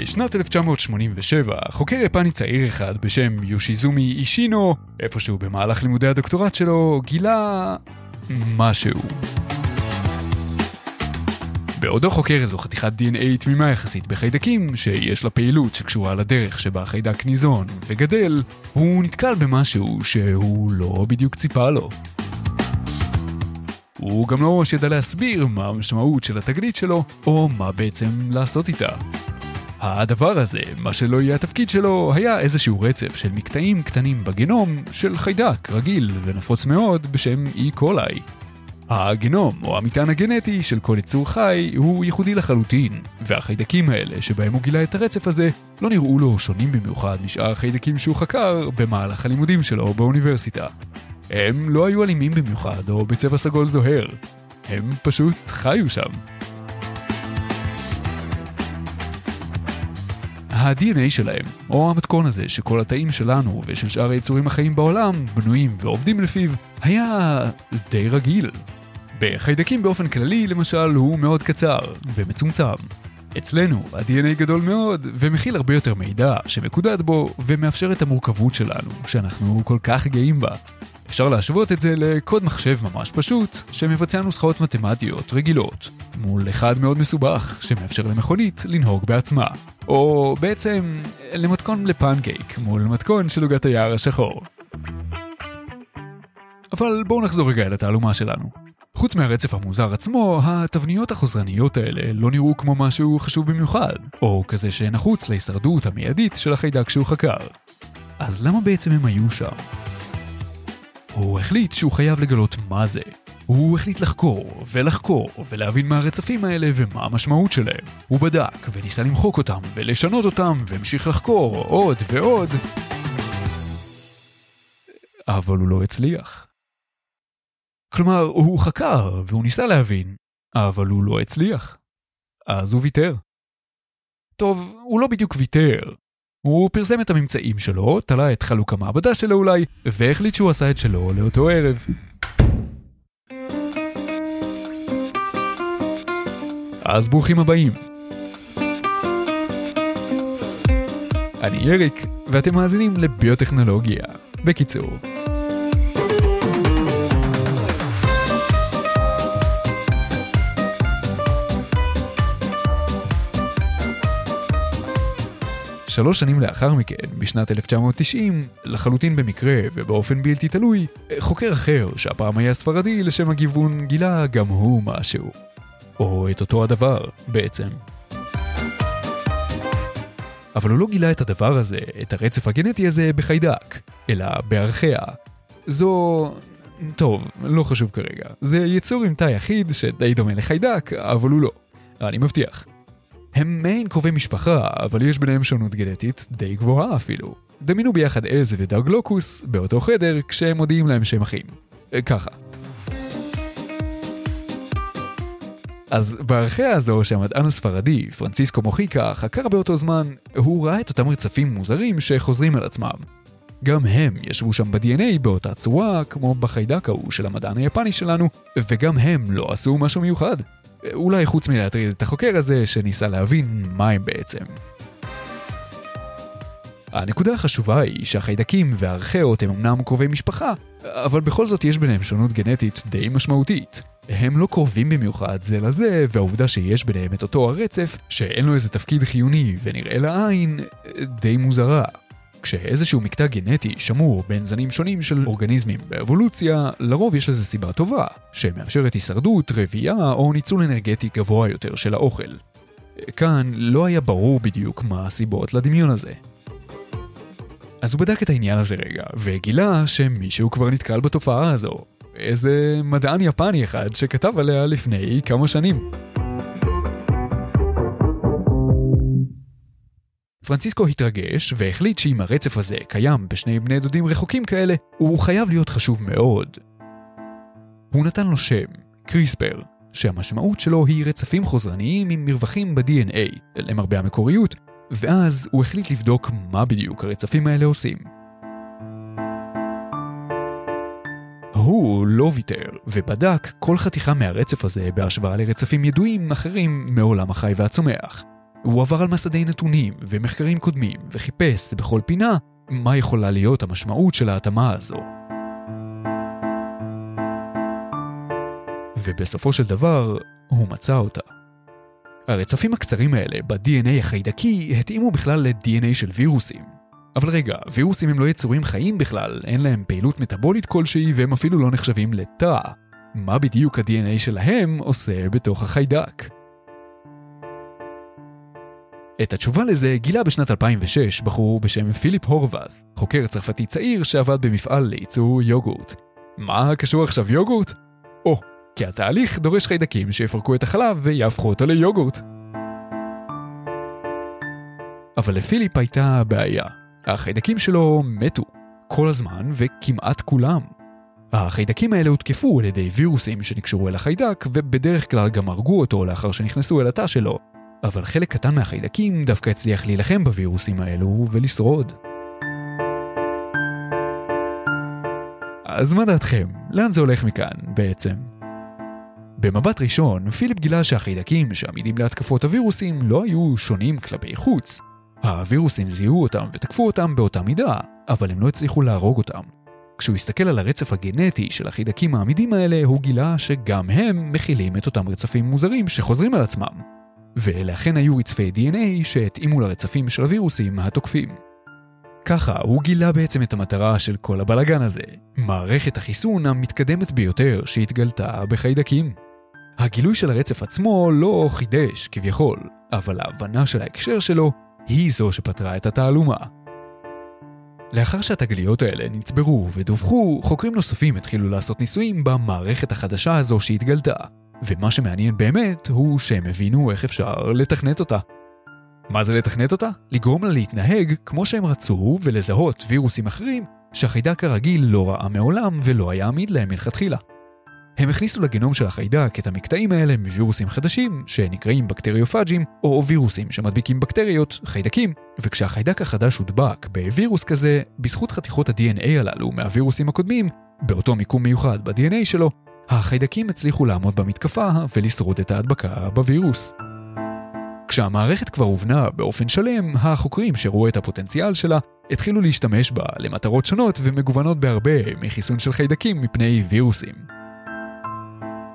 בשנת 1987, חוקר יפני צעיר אחד בשם יושיזומי אישינו, איפשהו במהלך לימודי הדוקטורט שלו, גילה... משהו. בעודו חוקר איזו חתיכת DNA תמימה יחסית בחיידקים, שיש לה פעילות שקשורה לדרך שבה החיידק ניזון וגדל, הוא נתקל במשהו שהוא לא בדיוק ציפה לו. הוא גם לא ממש ידע להסביר מה המשמעות של התגלית שלו, או מה בעצם לעשות איתה. הדבר הזה, מה שלא יהיה התפקיד שלו, היה איזשהו רצף של מקטעים קטנים בגנום של חיידק רגיל ונפוץ מאוד בשם E. coli. הגנום, או המטען הגנטי של כל יצור חי, הוא ייחודי לחלוטין, והחיידקים האלה שבהם הוא גילה את הרצף הזה, לא נראו לו שונים במיוחד משאר החיידקים שהוא חקר במהלך הלימודים שלו באוניברסיטה. הם לא היו אלימים במיוחד, או בצבע סגול זוהר. הם פשוט חיו שם. ה-DNA שלהם, או המתכון הזה שכל התאים שלנו ושל שאר היצורים החיים בעולם בנויים ועובדים לפיו, היה די רגיל. בחיידקים באופן כללי, למשל, הוא מאוד קצר ומצומצם. אצלנו, ה-DNA גדול מאוד, ומכיל הרבה יותר מידע שמקודד בו, ומאפשר את המורכבות שלנו, שאנחנו כל כך גאים בה. אפשר להשוות את זה לקוד מחשב ממש פשוט, שמבצע נוסחאות מתמטיות רגילות, מול אחד מאוד מסובך, שמאפשר למכונית לנהוג בעצמה. או בעצם, למתכון לפנקייק, מול מתכון של עוגת היער השחור. אבל בואו נחזור רגע אל התעלומה שלנו. חוץ מהרצף המוזר עצמו, התבניות החוזרניות האלה לא נראו כמו משהו חשוב במיוחד, או כזה שנחוץ להישרדות המיידית של החיידק שהוא חקר. אז למה בעצם הם היו שם? הוא החליט שהוא חייב לגלות מה זה. הוא החליט לחקור, ולחקור, ולהבין מה הרצפים האלה ומה המשמעות שלהם. הוא בדק, וניסה למחוק אותם, ולשנות אותם, והמשיך לחקור עוד ועוד. אבל הוא לא הצליח. כלומר, הוא חקר, והוא ניסה להבין, אבל הוא לא הצליח. אז הוא ויתר. טוב, הוא לא בדיוק ויתר. הוא פרסם את הממצאים שלו, תלה את חלוק המעבדה שלו אולי, והחליט שהוא עשה את שלו לאותו ערב. אז ברוכים הבאים. אני אריק, ואתם מאזינים לביוטכנולוגיה. בקיצור, שלוש שנים לאחר מכן, בשנת 1990, לחלוטין במקרה ובאופן בלתי תלוי, חוקר אחר, שהפעם היה ספרדי לשם הגיוון, גילה גם הוא משהו. או את אותו הדבר, בעצם. אבל הוא לא גילה את הדבר הזה, את הרצף הגנטי הזה, בחיידק, אלא בארכיה. זו... טוב, לא חשוב כרגע. זה יצור עם תא יחיד שדי דומה לחיידק, אבל הוא לא. אני מבטיח. הם מעין קרובי משפחה, אבל יש ביניהם שונות גנטית די גבוהה אפילו. דמיינו ביחד עז ודג לוקוס באותו חדר כשהם מודיעים להם שהם אחים. ככה. אז בארכיה הזו שהמדען הספרדי, פרנציסקו מוחיקה, חקר באותו זמן, הוא ראה את אותם רצפים מוזרים שחוזרים על עצמם. גם הם ישבו שם ב-DNA באותה צורה, כמו בחיידק ההוא של המדען היפני שלנו, וגם הם לא עשו משהו מיוחד. אולי חוץ מלהטריד את החוקר הזה, שניסה להבין מה הם בעצם. הנקודה החשובה היא שהחיידקים והארכאות הם אמנם קרובי משפחה, אבל בכל זאת יש ביניהם שונות גנטית די משמעותית. הם לא קרובים במיוחד זה לזה, והעובדה שיש ביניהם את אותו הרצף, שאין לו איזה תפקיד חיוני ונראה לעין, די מוזרה. כשאיזשהו מקטע גנטי שמור בין זנים שונים של אורגניזמים באבולוציה, לרוב יש לזה סיבה טובה, שמאפשרת הישרדות, רבייה או ניצול אנרגטי גבוה יותר של האוכל. כאן לא היה ברור בדיוק מה הסיבות לדמיון הזה. אז הוא בדק את העניין הזה רגע, וגילה שמישהו כבר נתקל בתופעה הזו. איזה מדען יפני אחד שכתב עליה לפני כמה שנים. פרנציסקו התרגש והחליט שאם הרצף הזה קיים בשני בני דודים רחוקים כאלה, הוא חייב להיות חשוב מאוד. הוא נתן לו שם, קריספר, שהמשמעות שלו היא רצפים חוזרניים עם מרווחים ב-DNA, למרבה המקוריות, ואז הוא החליט לבדוק מה בדיוק הרצפים האלה עושים. הוא לא ויתר, ובדק כל חתיכה מהרצף הזה בהשוואה לרצפים ידועים אחרים מעולם החי והצומח. הוא עבר על מסדי נתונים ומחקרים קודמים וחיפש בכל פינה מה יכולה להיות המשמעות של ההתאמה הזו. ובסופו של דבר, הוא מצא אותה. הרצפים הקצרים האלה ב-DNA החיידקי התאימו בכלל ל-DNA של וירוסים. אבל רגע, וירוסים הם לא יצורים חיים בכלל, אין להם פעילות מטאבולית כלשהי והם אפילו לא נחשבים לתא. מה בדיוק ה-DNA שלהם עושה בתוך החיידק? את התשובה לזה גילה בשנת 2006 בחור בשם פיליפ הורוות, חוקר צרפתי צעיר שעבד במפעל לייצור יוגורט. מה קשור עכשיו יוגורט? או, כי התהליך דורש חיידקים שיפרקו את החלב ויהפכו אותו ליוגורט. אבל לפיליפ הייתה בעיה. החיידקים שלו מתו, כל הזמן וכמעט כולם. החיידקים האלה הותקפו על ידי וירוסים שנקשרו אל החיידק, ובדרך כלל גם הרגו אותו לאחר שנכנסו אל התא שלו, אבל חלק קטן מהחיידקים דווקא הצליח להילחם בווירוסים האלו ולשרוד. אז מה דעתכם? לאן זה הולך מכאן, בעצם? במבט ראשון, פיליפ גילה שהחיידקים שעמידים להתקפות הווירוסים לא היו שונים כלפי חוץ. הווירוסים זיהו אותם ותקפו אותם באותה מידה, אבל הם לא הצליחו להרוג אותם. כשהוא הסתכל על הרצף הגנטי של החידקים העמידים האלה, הוא גילה שגם הם מכילים את אותם רצפים מוזרים שחוזרים על עצמם. ואלה אכן היו רצפי DNA שהתאימו לרצפים של הווירוסים התוקפים. ככה הוא גילה בעצם את המטרה של כל הבלגן הזה, מערכת החיסון המתקדמת ביותר שהתגלתה בחיידקים. הגילוי של הרצף עצמו לא חידש כביכול, אבל ההבנה של ההקשר שלו היא זו שפתרה את התעלומה. לאחר שהתגליות האלה נצברו ודווחו, חוקרים נוספים התחילו לעשות ניסויים במערכת החדשה הזו שהתגלתה, ומה שמעניין באמת הוא שהם הבינו איך אפשר לתכנת אותה. מה זה לתכנת אותה? לגרום לה להתנהג כמו שהם רצו ולזהות וירוסים אחרים שהחיידק הרגיל לא ראה מעולם ולא היה עמיד להם מלכתחילה. הם הכניסו לגנום של החיידק את המקטעים האלה מווירוסים חדשים, שנקראים בקטריופאג'ים, או וירוסים שמדביקים בקטריות, חיידקים, וכשהחיידק החדש הודבק בווירוס כזה, בזכות חתיכות ה-DNA הללו מהווירוסים הקודמים, באותו מיקום מיוחד ב-DNA שלו, החיידקים הצליחו לעמוד במתקפה ולשרוד את ההדבקה בווירוס. כשהמערכת כבר הובנה באופן שלם, החוקרים שראו את הפוטנציאל שלה התחילו להשתמש בה למטרות שונות ומגוונות בהרבה מחיסון של חיידקים מפני וירוסים.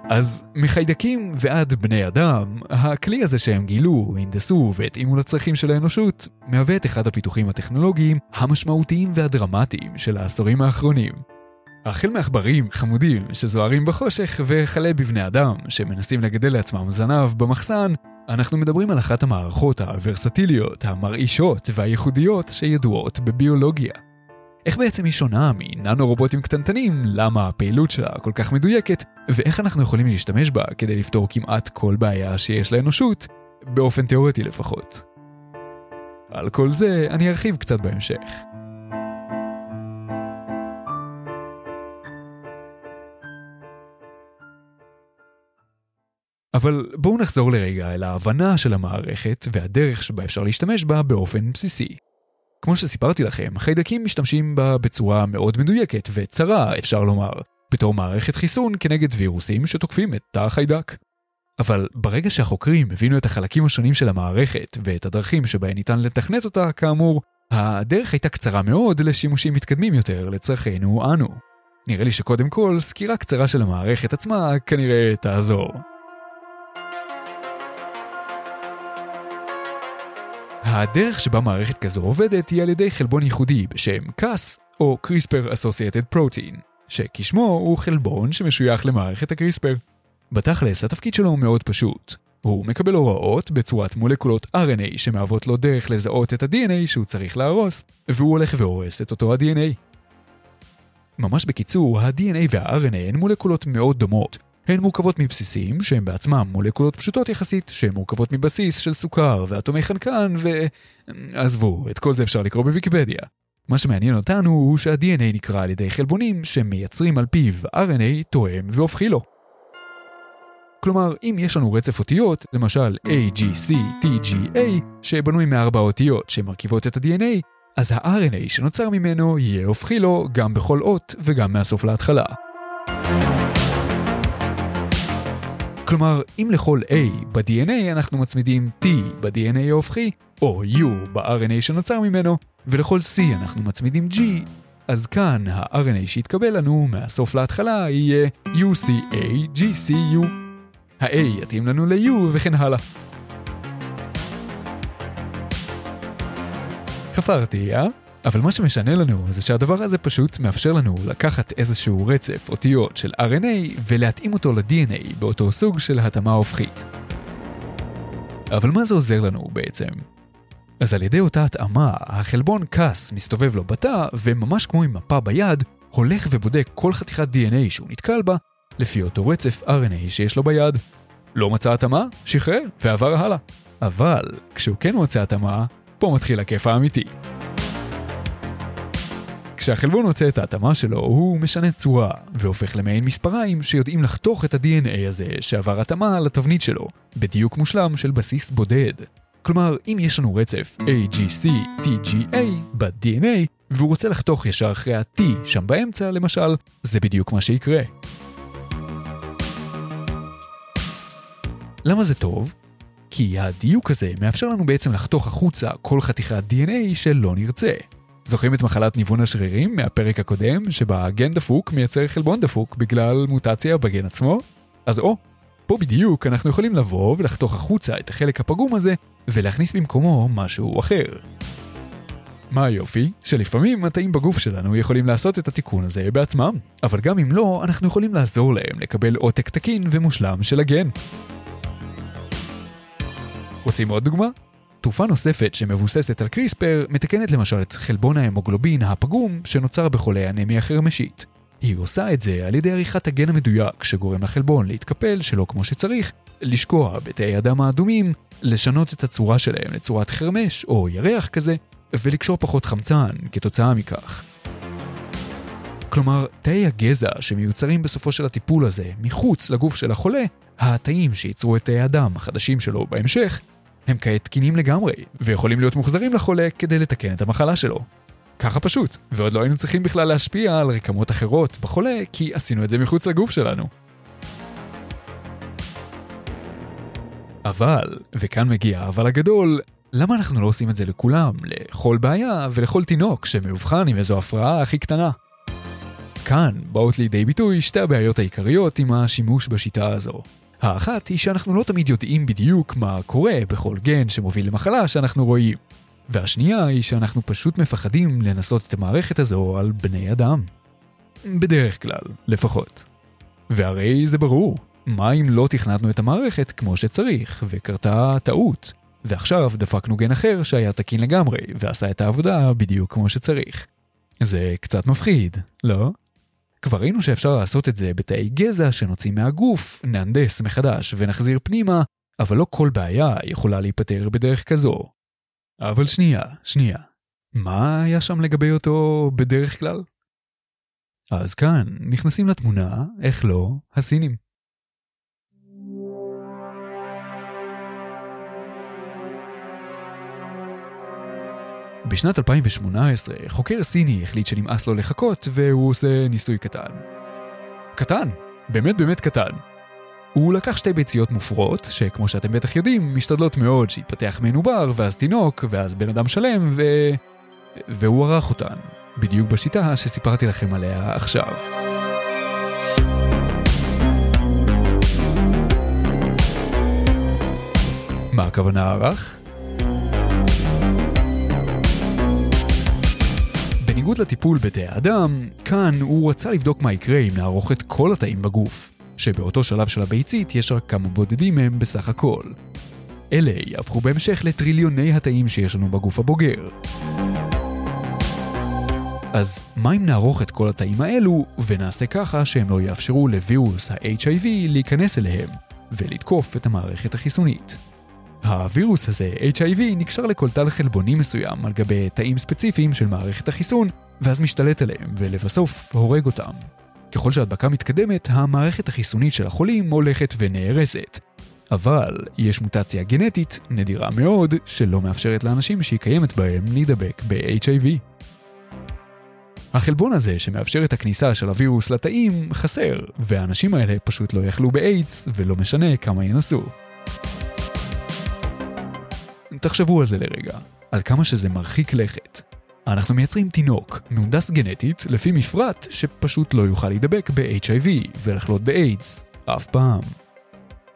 אז מחיידקים ועד בני אדם, הכלי הזה שהם גילו, הנדסו והתאימו לצרכים של האנושות, מהווה את אחד הפיתוחים הטכנולוגיים המשמעותיים והדרמטיים של העשורים האחרונים. החל מעכברים חמודים שזוהרים בחושך וכלה בבני אדם שמנסים לגדל לעצמם זנב במחסן, אנחנו מדברים על אחת המערכות הוורסטיליות, המרעישות והייחודיות שידועות בביולוגיה. איך בעצם היא שונה מננו רובוטים קטנטנים, למה הפעילות שלה כל כך מדויקת, ואיך אנחנו יכולים להשתמש בה כדי לפתור כמעט כל בעיה שיש לאנושות, באופן תאורטי לפחות. על כל זה אני ארחיב קצת בהמשך. אבל בואו נחזור לרגע אל ההבנה של המערכת והדרך שבה אפשר להשתמש בה באופן בסיסי. כמו שסיפרתי לכם, חיידקים משתמשים בה בצורה מאוד מדויקת וצרה, אפשר לומר, בתור מערכת חיסון כנגד וירוסים שתוקפים את תא החיידק. אבל ברגע שהחוקרים הבינו את החלקים השונים של המערכת ואת הדרכים שבהן ניתן לתכנת אותה, כאמור, הדרך הייתה קצרה מאוד לשימושים מתקדמים יותר לצרכינו אנו. נראה לי שקודם כל, סקירה קצרה של המערכת עצמה כנראה תעזור. הדרך שבה מערכת כזו עובדת היא על ידי חלבון ייחודי בשם CAS, או CRISPR Associated Protein, שכשמו הוא חלבון שמשוייך למערכת הקריספר. בתכלס, התפקיד שלו הוא מאוד פשוט. הוא מקבל הוראות בצורת מולקולות RNA שמהוות לו דרך לזהות את ה-DNA שהוא צריך להרוס, והוא הולך והורס את אותו ה-DNA. ממש בקיצור, ה-DNA וה-RNA הן מולקולות מאוד דומות, הן מורכבות מבסיסים, שהם בעצמם מולקולות פשוטות יחסית, שהן מורכבות מבסיס של סוכר ואטומי חנקן ו... עזבו, את כל זה אפשר לקרוא בוויקיפדיה. מה שמעניין אותנו הוא שה-DNA נקרא על ידי חלבונים שמייצרים על פיו RNA תואם והופכי לו. כלומר, אם יש לנו רצף אותיות, למשל A, G, C, T, G, A, שבנוי מארבע אותיות שמרכיבות את ה-DNA, אז ה-RNA שנוצר ממנו יהיה הופכי לו גם בכל אות וגם מהסוף להתחלה. כלומר, אם לכל A ב-DNA אנחנו מצמידים T ב-DNA ההופכי, או U ב-RNA שנוצר ממנו, ולכל C אנחנו מצמידים G, אז כאן ה-RNA שיתקבל לנו מהסוף להתחלה יהיה UCA GCU. ה-A יתאים לנו ל-U וכן הלאה. חפרתי, אה? אבל מה שמשנה לנו זה שהדבר הזה פשוט מאפשר לנו לקחת איזשהו רצף אותיות של RNA ולהתאים אותו ל-DNA באותו סוג של התאמה הופכית. אבל מה זה עוזר לנו בעצם? אז על ידי אותה התאמה, החלבון קס מסתובב לו בתא, וממש כמו עם מפה ביד, הולך ובודק כל חתיכת DNA שהוא נתקל בה, לפי אותו רצף RNA שיש לו ביד. לא מצא התאמה? שחרר, ועבר הלאה. אבל, כשהוא כן מוצא התאמה, פה מתחיל הכיף האמיתי. כשהחלבון מוצא את ההתאמה שלו, הוא משנה צורה, והופך למעין מספריים שיודעים לחתוך את ה-DNA הזה שעבר התאמה לתבנית שלו, בדיוק מושלם של בסיס בודד. כלומר, אם יש לנו רצף AGC TGA ב-DNA, והוא רוצה לחתוך ישר אחרי ה-T שם באמצע, למשל, זה בדיוק מה שיקרה. למה זה טוב? כי הדיוק הזה מאפשר לנו בעצם לחתוך החוצה כל חתיכת DNA שלא נרצה. זוכרים את מחלת ניוון השרירים מהפרק הקודם, שבה גן דפוק מייצר חלבון דפוק בגלל מוטציה בגן עצמו? אז או, פה בדיוק אנחנו יכולים לבוא ולחתוך החוצה את החלק הפגום הזה, ולהכניס במקומו משהו אחר. מה היופי? שלפעמים התאים בגוף שלנו יכולים לעשות את התיקון הזה בעצמם, אבל גם אם לא, אנחנו יכולים לעזור להם לקבל עותק תקין ומושלם של הגן. רוצים עוד דוגמה? תרופה נוספת שמבוססת על קריספר מתקנת למשל את חלבון ההמוגלובין הפגום שנוצר בחולי אנמיה חרמשית. היא עושה את זה על ידי עריכת הגן המדויק שגורם לחלבון להתקפל שלא כמו שצריך, לשקוע בתאי הדם האדומים, לשנות את הצורה שלהם לצורת חרמש או ירח כזה, ולקשור פחות חמצן כתוצאה מכך. כלומר, תאי הגזע שמיוצרים בסופו של הטיפול הזה מחוץ לגוף של החולה, התאים שייצרו את תאי הדם החדשים שלו בהמשך, הם כעת תקינים לגמרי, ויכולים להיות מוחזרים לחולה כדי לתקן את המחלה שלו. ככה פשוט, ועוד לא היינו צריכים בכלל להשפיע על רקמות אחרות בחולה, כי עשינו את זה מחוץ לגוף שלנו. אבל, וכאן מגיע האבל הגדול, למה אנחנו לא עושים את זה לכולם, לכל בעיה ולכל תינוק שמאובחן עם איזו הפרעה הכי קטנה? כאן באות לידי ביטוי שתי הבעיות העיקריות עם השימוש בשיטה הזו. האחת היא שאנחנו לא תמיד יודעים בדיוק מה קורה בכל גן שמוביל למחלה שאנחנו רואים. והשנייה היא שאנחנו פשוט מפחדים לנסות את המערכת הזו על בני אדם. בדרך כלל, לפחות. והרי זה ברור, מה אם לא תכנתנו את המערכת כמו שצריך, וקרתה טעות, ועכשיו דפקנו גן אחר שהיה תקין לגמרי, ועשה את העבודה בדיוק כמו שצריך. זה קצת מפחיד, לא? כבר ראינו שאפשר לעשות את זה בתאי גזע שנוציא מהגוף, נהנדס מחדש ונחזיר פנימה, אבל לא כל בעיה יכולה להיפתר בדרך כזו. אבל שנייה, שנייה. מה היה שם לגבי אותו בדרך כלל? אז כאן נכנסים לתמונה, איך לא, הסינים. בשנת 2018, חוקר סיני החליט שנמאס לו לחכות, והוא עושה ניסוי קטן. קטן, באמת באמת קטן. הוא לקח שתי ביציות מופרות, שכמו שאתם בטח יודעים, משתדלות מאוד שיתפתח מהן עובר, ואז תינוק, ואז בן אדם שלם, ו... והוא ערך אותן, בדיוק בשיטה שסיפרתי לכם עליה עכשיו. מה הכוונה ערך? בניגוד לטיפול בתאי אדם, כאן הוא רצה לבדוק מה יקרה אם נערוך את כל התאים בגוף, שבאותו שלב של הביצית יש רק כמה בודדים מהם בסך הכל. אלה יהפכו בהמשך לטריליוני התאים שיש לנו בגוף הבוגר. אז מה אם נערוך את כל התאים האלו, ונעשה ככה שהם לא יאפשרו לווירוס ה-HIV להיכנס אליהם, ולתקוף את המערכת החיסונית. הווירוס הזה, HIV, נקשר לכל טל חלבוני מסוים על גבי תאים ספציפיים של מערכת החיסון, ואז משתלט עליהם, ולבסוף הורג אותם. ככל שההדבקה מתקדמת, המערכת החיסונית של החולים הולכת ונהרסת. אבל יש מוטציה גנטית, נדירה מאוד, שלא מאפשרת לאנשים שהיא קיימת בהם להידבק ב-HIV. החלבון הזה שמאפשר את הכניסה של הווירוס לתאים חסר, והאנשים האלה פשוט לא יכלו באיידס, ולא משנה כמה ינסו. תחשבו על זה לרגע, על כמה שזה מרחיק לכת. אנחנו מייצרים תינוק, מהונדס גנטית, לפי מפרט שפשוט לא יוכל להידבק ב-HIV ולחלות באיידס, אף פעם.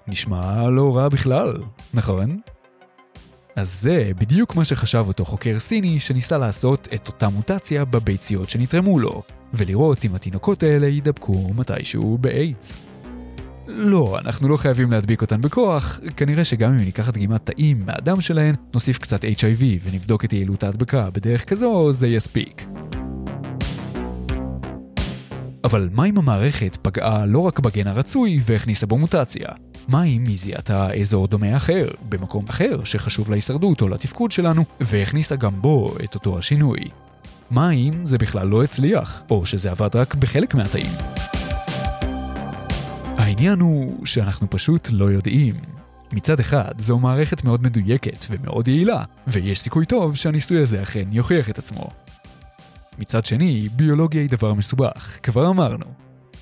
נשמע לא רע בכלל, נכון? אז זה בדיוק מה שחשב אותו חוקר סיני שניסה לעשות את אותה מוטציה בביציות שנתרמו לו, ולראות אם התינוקות האלה יידבקו מתישהו באיידס. לא, אנחנו לא חייבים להדביק אותן בכוח, כנראה שגם אם ניקח דגימת תאים מהדם שלהן, נוסיף קצת HIV ונבדוק את יעילות ההדבקה בדרך כזו, זה יספיק. אבל מה אם המערכת פגעה לא רק בגן הרצוי והכניסה בו מוטציה? מה אם היא זיהתה אזור דומה אחר, במקום אחר שחשוב להישרדות או לתפקוד שלנו, והכניסה גם בו את אותו השינוי? מה אם זה בכלל לא הצליח, או שזה עבד רק בחלק מהתאים? העניין הוא שאנחנו פשוט לא יודעים. מצד אחד, זו מערכת מאוד מדויקת ומאוד יעילה, ויש סיכוי טוב שהניסוי הזה אכן יוכיח את עצמו. מצד שני, ביולוגיה היא דבר מסובך, כבר אמרנו.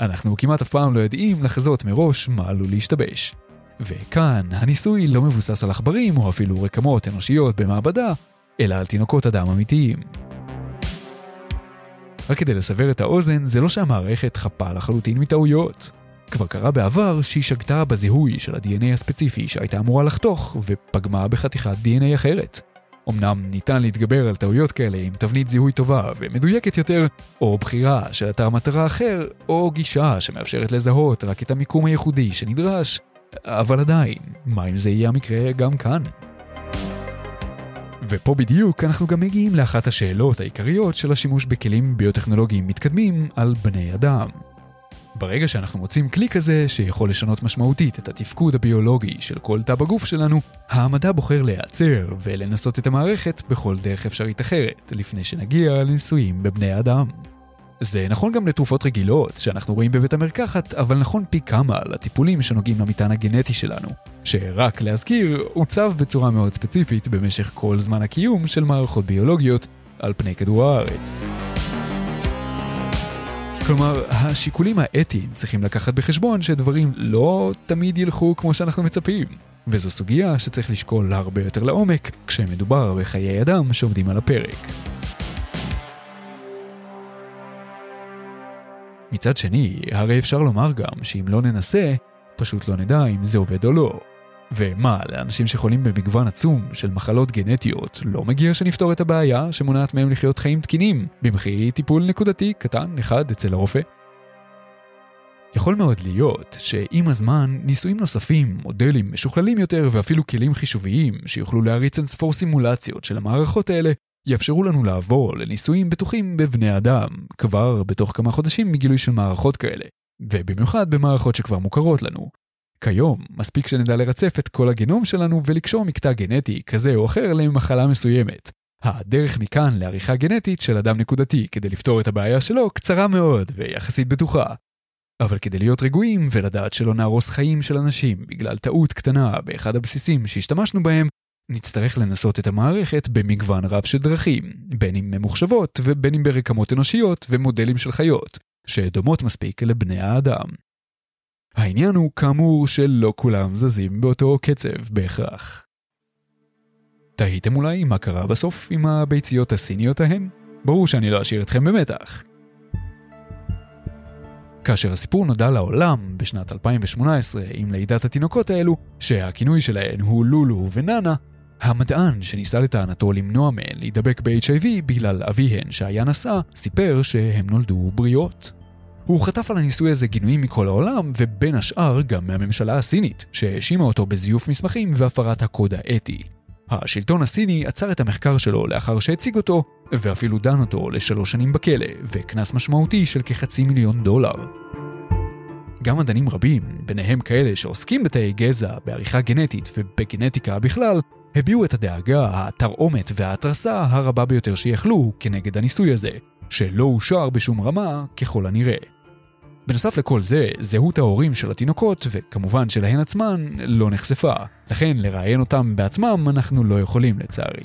אנחנו כמעט אף פעם לא יודעים לחזות מראש מה עלול להשתבש. וכאן, הניסוי לא מבוסס על עכברים או אפילו רקמות אנושיות במעבדה, אלא על תינוקות אדם אמיתיים. רק כדי לסבר את האוזן, זה לא שהמערכת חפה לחלוטין מטעויות. כבר קרה בעבר שהיא שגתה בזיהוי של ה-DNA הספציפי שהייתה אמורה לחתוך, ופגמה בחתיכת DNA אחרת. אמנם ניתן להתגבר על טעויות כאלה עם תבנית זיהוי טובה ומדויקת יותר, או בחירה של אתר מטרה אחר, או גישה שמאפשרת לזהות רק את המיקום הייחודי שנדרש, אבל עדיין, מה אם זה יהיה המקרה גם כאן? ופה בדיוק אנחנו גם מגיעים לאחת השאלות העיקריות של השימוש בכלים ביוטכנולוגיים מתקדמים על בני אדם. ברגע שאנחנו מוצאים כלי כזה שיכול לשנות משמעותית את התפקוד הביולוגי של כל תא בגוף שלנו, המדע בוחר להיעצר ולנסות את המערכת בכל דרך אפשרית אחרת, לפני שנגיע לניסויים בבני אדם. זה נכון גם לתרופות רגילות שאנחנו רואים בבית המרקחת, אבל נכון פי כמה לטיפולים שנוגעים למטען הגנטי שלנו, שרק להזכיר, עוצב בצורה מאוד ספציפית במשך כל זמן הקיום של מערכות ביולוגיות על פני כדור הארץ. כלומר, השיקולים האתיים צריכים לקחת בחשבון שדברים לא תמיד ילכו כמו שאנחנו מצפים. וזו סוגיה שצריך לשקול הרבה יותר לעומק כשמדובר בחיי אדם שעומדים על הפרק. מצד שני, הרי אפשר לומר גם שאם לא ננסה, פשוט לא נדע אם זה עובד או לא. ומה, לאנשים שחולים במגוון עצום של מחלות גנטיות, לא מגיע שנפתור את הבעיה שמונעת מהם לחיות חיים תקינים, במחי טיפול נקודתי קטן אחד אצל הרופא? יכול מאוד להיות שעם הזמן ניסויים נוספים, מודלים משוכללים יותר ואפילו כלים חישוביים שיוכלו להריץ אינספור סימולציות של המערכות האלה יאפשרו לנו לעבור לניסויים בטוחים בבני אדם, כבר בתוך כמה חודשים מגילוי של מערכות כאלה, ובמיוחד במערכות שכבר מוכרות לנו, כיום, מספיק שנדע לרצף את כל הגנום שלנו ולקשור מקטע גנטי כזה או אחר למחלה מסוימת. הדרך מכאן לעריכה גנטית של אדם נקודתי כדי לפתור את הבעיה שלו קצרה מאוד ויחסית בטוחה. אבל כדי להיות רגועים ולדעת שלא נהרוס חיים של אנשים בגלל טעות קטנה באחד הבסיסים שהשתמשנו בהם, נצטרך לנסות את המערכת במגוון רב של דרכים, בין אם ממוחשבות ובין אם ברקמות אנושיות ומודלים של חיות, שדומות מספיק לבני האדם. העניין הוא כאמור שלא כולם זזים באותו קצב בהכרח. תהיתם אולי מה קרה בסוף עם הביציות הסיניות ההן? ברור שאני לא אשאיר אתכם במתח. כאשר הסיפור נודע לעולם בשנת 2018 עם לידת התינוקות האלו, שהכינוי שלהן הוא לולו ונאנה, המדען שניסה לטענתו למנוע מהן להידבק ב-HIV בגלל אביהן שהיה נשא, סיפר שהן נולדו בריאות. הוא חטף על הניסוי הזה גינויים מכל העולם, ובין השאר גם מהממשלה הסינית, שהאשימה אותו בזיוף מסמכים והפרת הקוד האתי. השלטון הסיני עצר את המחקר שלו לאחר שהציג אותו, ואפילו דן אותו לשלוש שנים בכלא, וקנס משמעותי של כחצי מיליון דולר. גם מדענים רבים, ביניהם כאלה שעוסקים בתאי גזע, בעריכה גנטית ובגנטיקה בכלל, הביעו את הדאגה, התרעומת וההתרסה הרבה ביותר שיכלו כנגד הניסוי הזה, שלא אושר בשום רמה ככל הנראה. בנוסף לכל זה, זהות ההורים של התינוקות, וכמובן שלהן עצמן, לא נחשפה. לכן לראיין אותם בעצמם אנחנו לא יכולים לצערי.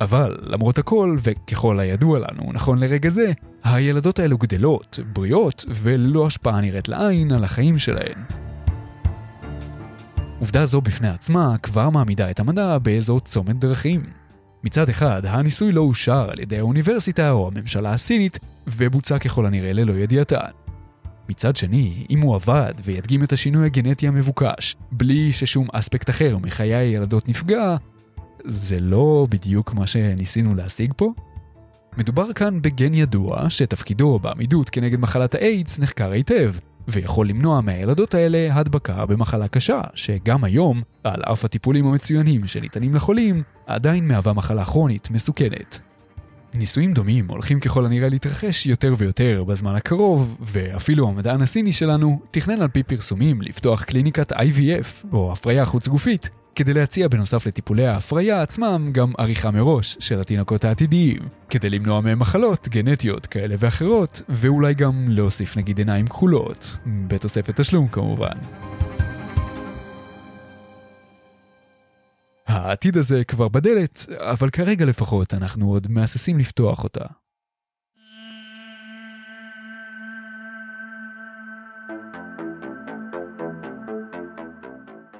אבל למרות הכל, וככל הידוע לנו נכון לרגע זה, הילדות האלו גדלות, בריאות, וללא השפעה נראית לעין על החיים שלהן. עובדה זו בפני עצמה כבר מעמידה את המדע באזור צומת דרכים. מצד אחד, הניסוי לא אושר על ידי האוניברסיטה או הממשלה הסינית, ובוצע ככל הנראה ללא ידיעתן. מצד שני, אם הוא עבד וידגים את השינוי הגנטי המבוקש, בלי ששום אספקט אחר מחיי הילדות נפגע, זה לא בדיוק מה שניסינו להשיג פה? מדובר כאן בגן ידוע שתפקידו בעמידות כנגד מחלת האיידס נחקר היטב, ויכול למנוע מהילדות האלה הדבקה במחלה קשה, שגם היום, על אף הטיפולים המצוינים שניתנים לחולים, עדיין מהווה מחלה כרונית מסוכנת. ניסויים דומים הולכים ככל הנראה להתרחש יותר ויותר בזמן הקרוב, ואפילו המדען הסיני שלנו תכנן על פי פרסומים לפתוח קליניקת IVF, או הפריה חוץ גופית, כדי להציע בנוסף לטיפולי ההפריה עצמם גם עריכה מראש של התינוקות העתידיים, כדי למנוע מהם מחלות גנטיות כאלה ואחרות, ואולי גם להוסיף נגיד עיניים כחולות, בתוספת תשלום כמובן. העתיד הזה כבר בדלת, אבל כרגע לפחות אנחנו עוד מהססים לפתוח אותה.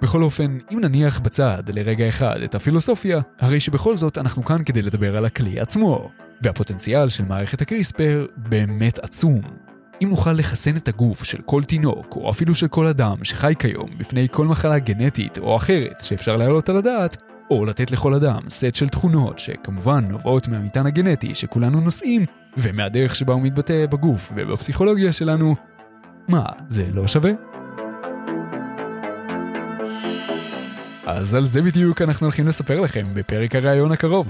בכל אופן, אם נניח בצד לרגע אחד את הפילוסופיה, הרי שבכל זאת אנחנו כאן כדי לדבר על הכלי עצמו. והפוטנציאל של מערכת הקריספר באמת עצום. אם נוכל לחסן את הגוף של כל תינוק, או אפילו של כל אדם שחי כיום בפני כל מחלה גנטית או אחרת שאפשר להעלות על הדעת, או לתת לכל אדם סט של תכונות שכמובן נובעות מהמטען הגנטי שכולנו נושאים, ומהדרך שבה הוא מתבטא בגוף ובפסיכולוגיה שלנו, מה, זה לא שווה? אז על זה בדיוק אנחנו הולכים לספר לכם בפרק הראיון הקרוב.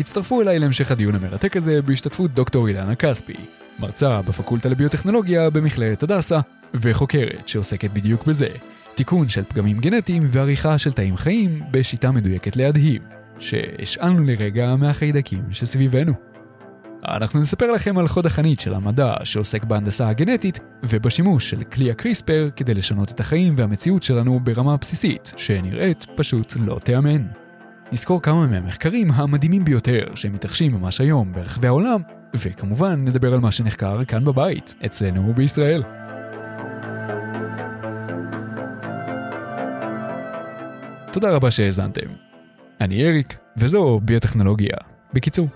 הצטרפו אליי להמשך הדיון המרתק הזה בהשתתפות דוקטור אילנה כספי, מרצה בפקולטה לביוטכנולוגיה במכללת הדסה, וחוקרת שעוסקת בדיוק בזה, תיקון של פגמים גנטיים ועריכה של תאים חיים בשיטה מדויקת להדהים, שהשאלנו לרגע מהחיידקים שסביבנו. אנחנו נספר לכם על חוד החנית של המדע שעוסק בהנדסה הגנטית ובשימוש של כלי הקריספר כדי לשנות את החיים והמציאות שלנו ברמה בסיסית, שנראית פשוט לא תיאמן. נזכור כמה מהמחקרים המדהימים ביותר שמתרחשים ממש היום ברחבי העולם, וכמובן נדבר על מה שנחקר כאן בבית, אצלנו בישראל. תודה רבה שהאזנתם. אני אריק, וזו ביוטכנולוגיה. בקיצור.